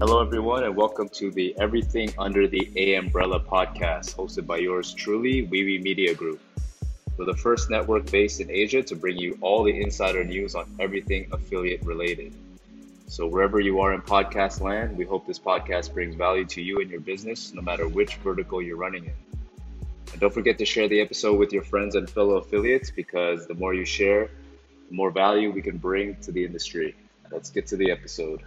Hello, everyone, and welcome to the Everything Under the A Umbrella podcast, hosted by yours truly, Wiwi Media Group. We're the first network based in Asia to bring you all the insider news on everything affiliate related. So, wherever you are in podcast land, we hope this podcast brings value to you and your business, no matter which vertical you're running in. And don't forget to share the episode with your friends and fellow affiliates because the more you share, the more value we can bring to the industry. Let's get to the episode.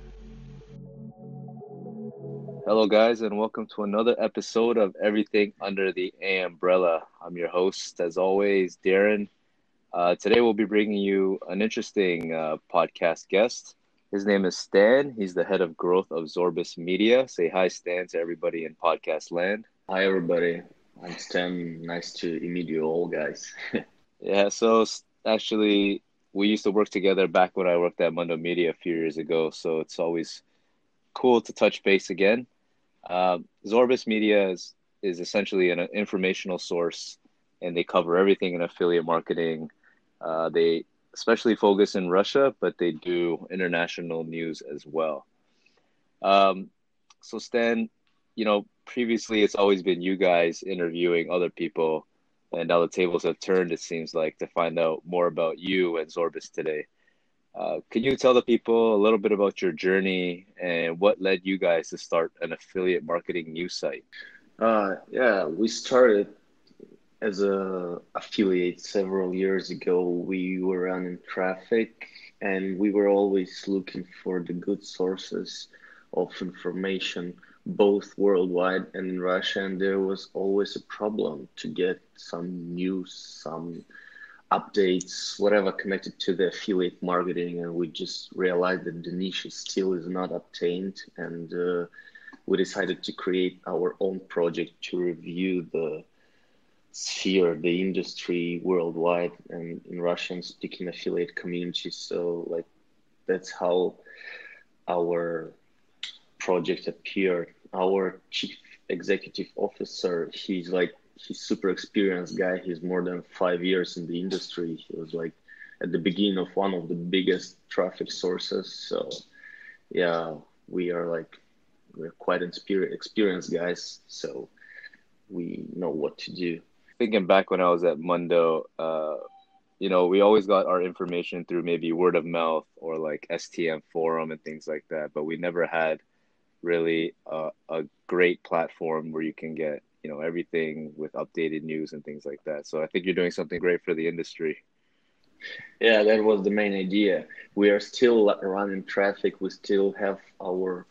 Hello, guys, and welcome to another episode of Everything Under the A Umbrella. I'm your host, as always, Darren. Uh, today, we'll be bringing you an interesting uh, podcast guest. His name is Stan. He's the head of growth of Zorbas Media. Say hi, Stan, to everybody in podcast land. Hi, everybody. I'm Stan. Nice to meet you all, guys. yeah, so actually, we used to work together back when I worked at Mundo Media a few years ago. So it's always cool to touch base again. Uh, Zorbas Media is, is essentially an informational source, and they cover everything in affiliate marketing. Uh, they especially focus in Russia, but they do international news as well. Um, so, Stan, you know, previously it's always been you guys interviewing other people, and now the tables have turned, it seems like, to find out more about you and Zorbas today. Uh, can you tell the people a little bit about your journey and what led you guys to start an affiliate marketing news site? Uh, yeah, we started as a affiliate several years ago. We were running traffic, and we were always looking for the good sources of information, both worldwide and in Russia. And there was always a problem to get some news, some updates, whatever connected to the affiliate marketing, and we just realized that the niche still is not obtained, and uh, we decided to create our own project to review the sphere, the industry worldwide, and in Russian-speaking affiliate community. So, like, that's how our project appeared. Our chief executive officer, he's like he's super experienced guy. He's more than five years in the industry. He was like at the beginning of one of the biggest traffic sources. So yeah, we are like we're quite experienced guys. So we know what to do. Thinking back when I was at Mundo, uh, you know, we always got our information through maybe word of mouth or like STM forum and things like that, but we never had really a great platform where you can get you know everything with updated news and things like that. So I think you're doing something great for the industry. Yeah, that was the main idea. We are still running traffic. We still have our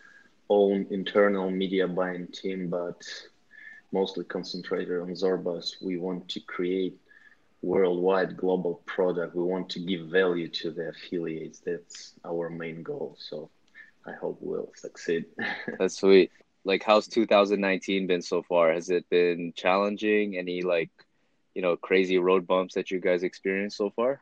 own internal media buying team, but mostly concentrated on Zorbas. We want to create worldwide global product. We want to give value to the affiliates. That's our main goal. So I hope we'll succeed. That's sweet like how's 2019 been so far? Has it been challenging? Any like, you know, crazy road bumps that you guys experienced so far?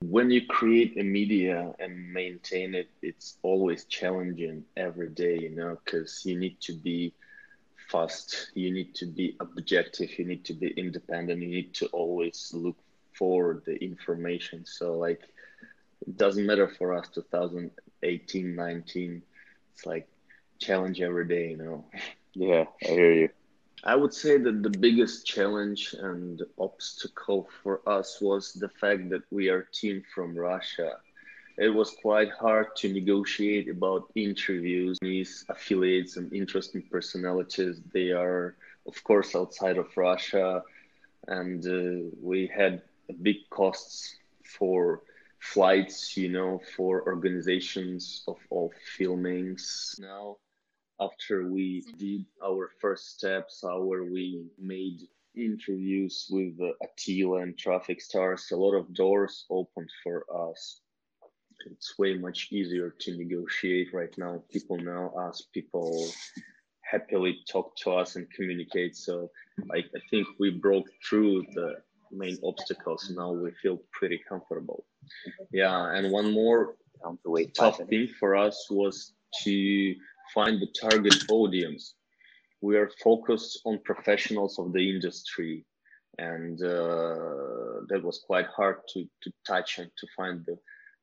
When you create a media and maintain it, it's always challenging every day, you know, because you need to be fast, you need to be objective, you need to be independent, you need to always look for the information. So like, it doesn't matter for us 2018, 19. It's like challenge every day, you know. Yeah, I hear you. I would say that the biggest challenge and obstacle for us was the fact that we are team from Russia. It was quite hard to negotiate about interviews. These affiliates and interesting personalities, they are, of course, outside of Russia, and uh, we had big costs for flights, you know, for organizations of all filmings. Now after we did our first steps, our we made interviews with uh, Attila and Traffic Stars, a lot of doors opened for us. It's way much easier to negotiate right now. People know us. People happily talk to us and communicate. So, like, I think we broke through the main obstacles. Now we feel pretty comfortable. Yeah, and one more tough thing for us was to find the target audience. We are focused on professionals of the industry, and uh, that was quite hard to, to touch and to find the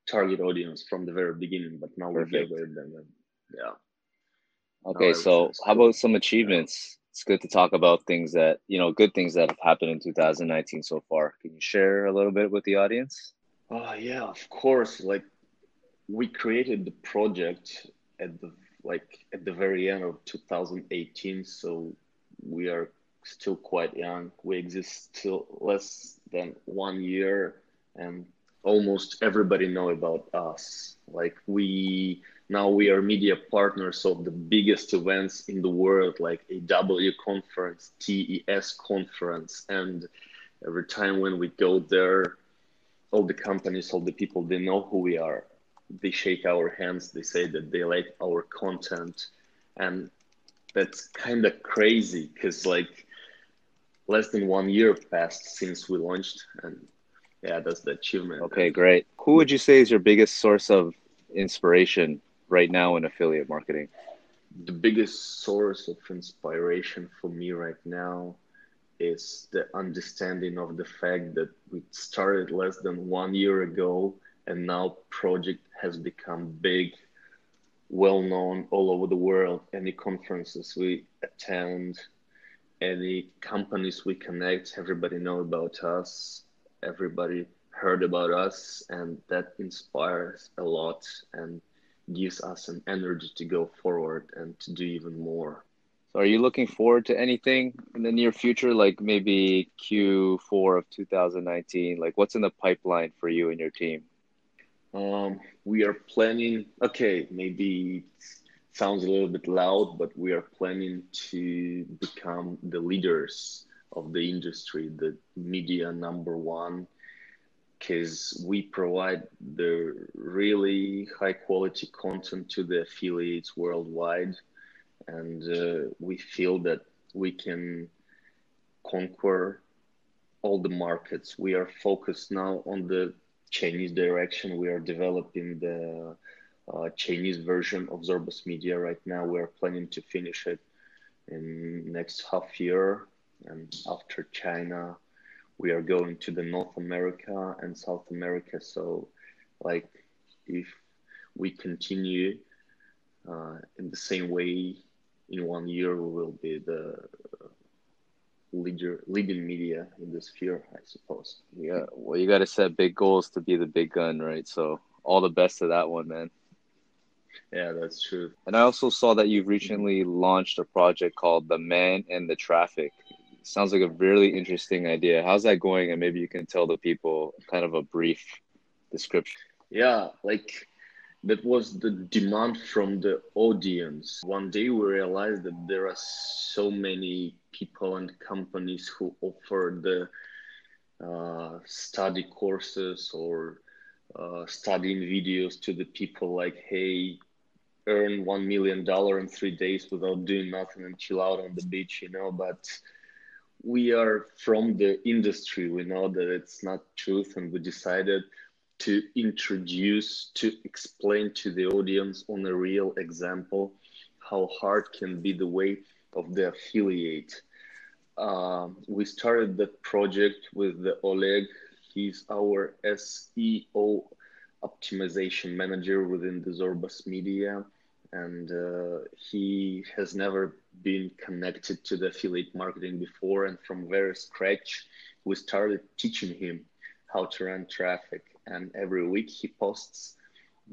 target audience from the very beginning. But now Perfect. we gathered them, and yeah. Okay, so how about some achievements? It's good to talk about things that, you know, good things that have happened in 2019 so far. Can you share a little bit with the audience? Oh, yeah, of course. Like we created the project at the like at the very end of 2018, so we are still quite young. We exist still less than one year, and almost everybody know about us. Like we now we are media partners of the biggest events in the world, like AW conference, TES conference, and every time when we go there, all the companies, all the people, they know who we are. They shake our hands. They say that they like our content, and that's kind of crazy because like less than one year passed since we launched, and yeah, that's the achievement. Okay, great. Who would you say is your biggest source of inspiration right now in affiliate marketing? The biggest source of inspiration for me right now is the understanding of the fact that we started less than one year ago and now project has become big well known all over the world. Any conferences we attend any companies we connect everybody know about us. Everybody heard about us and that inspires a lot and gives us an energy to go forward and to do even more. So are you looking forward to anything in the near future like maybe q4 of 2019 like what's in the pipeline for you and your team um, we are planning okay maybe it sounds a little bit loud but we are planning to become the leaders of the industry, the media number one, because we provide the really high quality content to the affiliates worldwide. And uh, we feel that we can conquer all the markets. We are focused now on the Chinese direction. We are developing the uh, Chinese version of Zorbas Media right now. We are planning to finish it in next half year and after China, we are going to the North America and South America. So, like, if we continue uh, in the same way, in one year we will be the leader, leading media in this sphere, I suppose. Yeah, well, you got to set big goals to be the big gun, right? So, all the best to that one, man. Yeah, that's true. And I also saw that you've recently launched a project called The Man and the Traffic sounds like a really interesting idea. How's that going? And maybe you can tell the people kind of a brief description. Yeah, like that was the demand from the audience. One day we realized that there are so many people and companies who offer the uh, study courses or uh, studying videos to the people like, hey, earn one million dollar in three days without doing nothing and chill out on the beach, you know. But we are from the industry. We know that it's not truth, and we decided to introduce, to explain to the audience on a real example how hard can be the way of the affiliate. Uh, we started that project with the Oleg. He's our SEO optimization manager within the Zorbas Media and uh, he has never been connected to the affiliate marketing before and from very scratch we started teaching him how to run traffic and every week he posts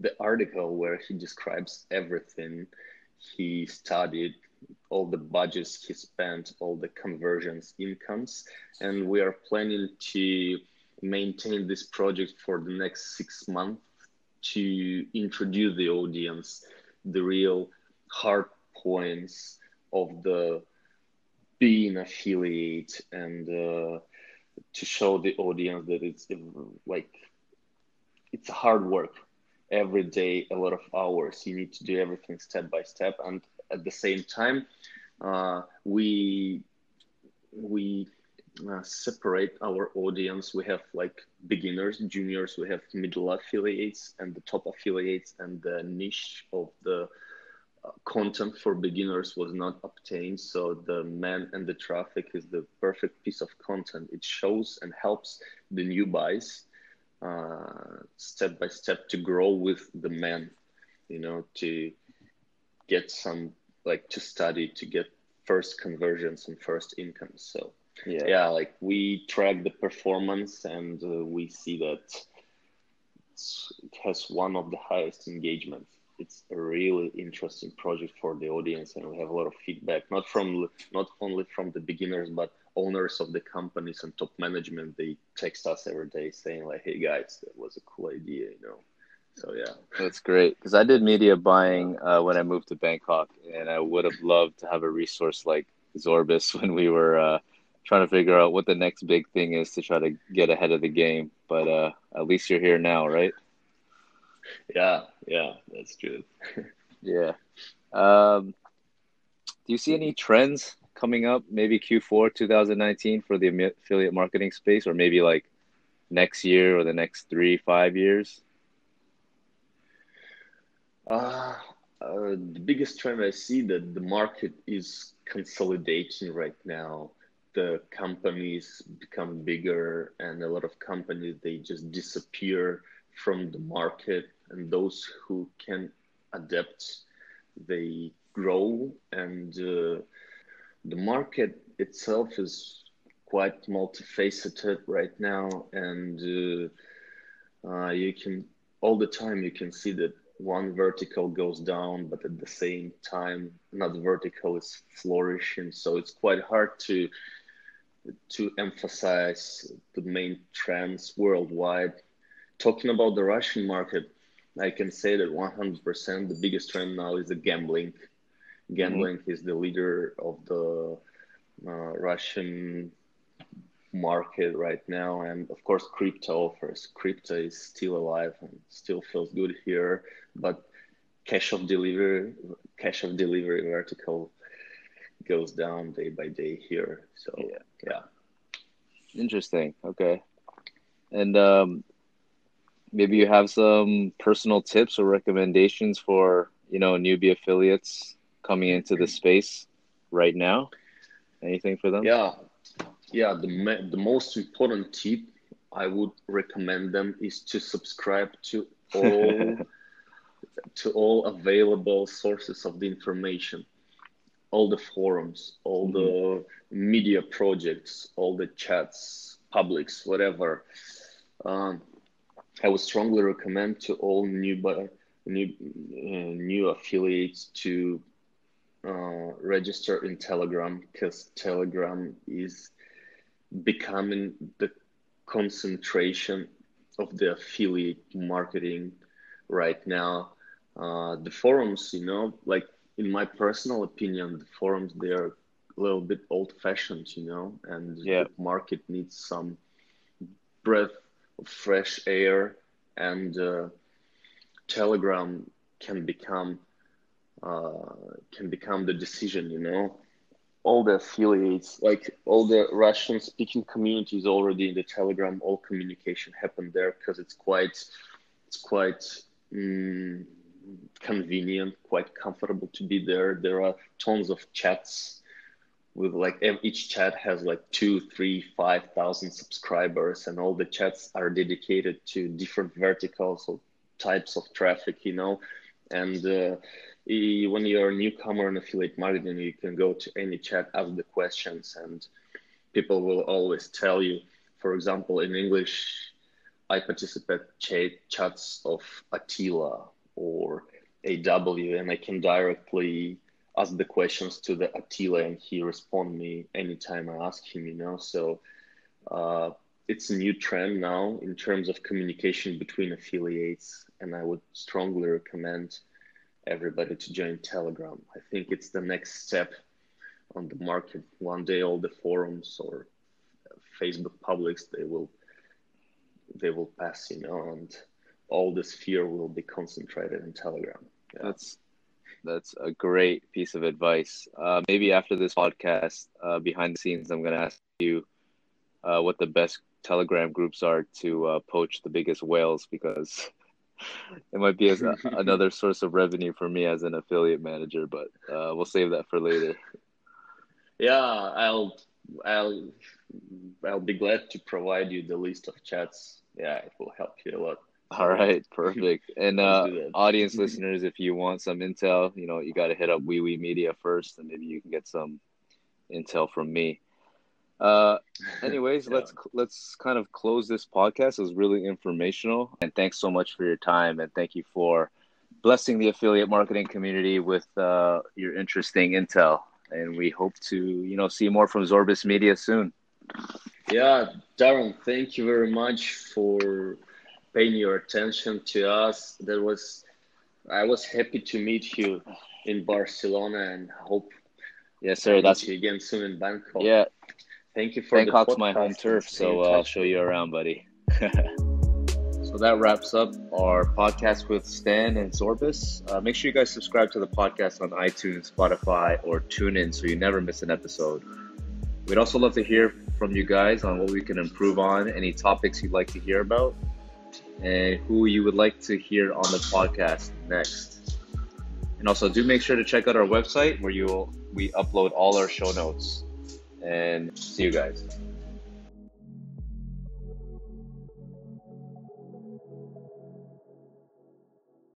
the article where he describes everything he studied all the budgets he spent all the conversions incomes and we are planning to maintain this project for the next six months to introduce the audience the real hard points of the being affiliate and uh, to show the audience that it's like it's hard work. Every day a lot of hours. You need to do everything step by step and at the same time uh, we we uh, separate our audience. We have like beginners juniors we have middle affiliates and the top affiliates and the niche of the uh, content for beginners was not obtained. So the man and the traffic is the perfect piece of content. It shows and helps the new buys uh, step by step to grow with the man you know to get some like to study to get first conversions and first incomes. So Yeah. yeah, like we track the performance and uh, we see that it has one of the highest engagements. It's a really interesting project for the audience, and we have a lot of feedback, not from not only from the beginners, but owners of the companies and top management. They text us every day saying like, "Hey guys, that was a cool idea," you know. So yeah, That's great because I did media buying uh, when I moved to Bangkok, and I would have loved to have a resource like Zorbas when we were uh, trying to figure out what the next big thing is to try to get ahead of the game. But uh, at least you're here now, right? yeah, yeah, that's true. Yeah. Um, do you see any trends coming up? Maybe Q4 2019 for the affiliate marketing space, or maybe like next year or the next three, five years? Uh, uh, the biggest trend I see that the market is consolidating right now. The companies become bigger, and a lot of companies they just disappear from the market, and those who can adapt, they grow, and uh, the market itself is quite multifaceted right now, and uh, uh, you can all the time you can see that one vertical goes down, but at the same time another vertical is flourishing. So it's quite hard to to emphasize the main trends worldwide. Talking about the Russian market, I can say that 100% the biggest trend now is the gambling. Gambling is the leader of the uh, Russian market right now, and of course, crypto offers. Crypto is still alive and still feels good here, but cash of delivery, cash of delivery vertical goes down day by day here. So Yeah. yeah. Interesting. Okay. And um, maybe you have some personal tips or recommendations for, you know, newbie affiliates coming into the space right now? Anything for them? Yeah, yeah. The the most important tip I would recommend them is to subscribe to all to all available sources of the information, all the forums, all the media projects, all the chats, publics, whatever. Um, I would strongly recommend to all new new uh, new affiliates to uh, register in Telegram because Telegram is becoming the concentration of the affiliate marketing right now. Uh, the forums, you know, like in my personal opinion, the forums they are a little bit old-fashioned, you know, and Yeah. the market needs some breath of fresh air, and uh, Telegram can become uh, can become the decision, you know. All the affiliates, like all the Russian speaking communities already in the Telegram, all communication happened there because it's quite it's quite mm, convenient, quite comfortable to be there. There are tons of chats with like each chat has like two, three, five thousand subscribers, and all the chats are dedicated to different verticals or types of traffic, you know. And uh, when you're a newcomer in affiliate marketing, you can go to any chat, ask the questions, and people will always tell you. For example, in English, I participate chat chats of Attila or AW, and I can directly ask the questions to the Attila, and he respond me anytime I ask him. You know, so uh, it's a new trend now in terms of communication between affiliates, and I would strongly recommend everybody to join Telegram. I think it's the next step on the market. One day, all the forums or Facebook publics they will they will pass, you know, and all this fear will be concentrated in Telegram. Yeah. That's that's a great piece of advice. Uh, maybe after this podcast, uh, behind the scenes, I'm going to ask you uh, what the best Telegram groups are to uh, poach the biggest whales because it might be as, another source of revenue for me as an affiliate manager. But uh, we'll save that for later. Yeah, I'll I'll I'll be glad to provide you the list of chats. Yeah, it will help you a lot. All right, perfect. And uh, audience listeners, if you want some intel, you know, you got to hit up Wee Wee Media first, and maybe you can get some intel from me. Uh, anyways, yeah. let's let's kind of close this podcast. It was really informational, and thanks so much for your time, and thank you for blessing the affiliate marketing community with uh, your interesting intel. And we hope to, you know, see more from Zorbas Media soon. Yeah, Darren, thank you very much for paying your attention to us. That was, I was happy to meet you in Barcelona, and hope. Yes, sir. That's you again soon in Bangkok. Yeah. Thank you for Bangkok's my home turf, so uh, I'll show you around, buddy. so that wraps up our podcast with Stan and Zorbas. Uh, make sure you guys subscribe to the podcast on iTunes, Spotify, or TuneIn so you never miss an episode. We'd also love to hear from you guys on what we can improve on, any topics you'd like to hear about, and who you would like to hear on the podcast next. And also, do make sure to check out our website where you we upload all our show notes. And see you guys.